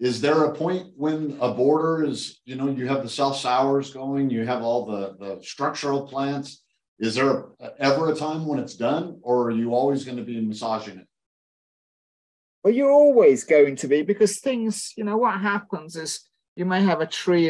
is there a point when a border is, you know, you have the self sowers going, you have all the, the structural plants? Is there ever a time when it's done or are you always going to be massaging it? Well, you're always going to be because things, you know, what happens is you may have a tree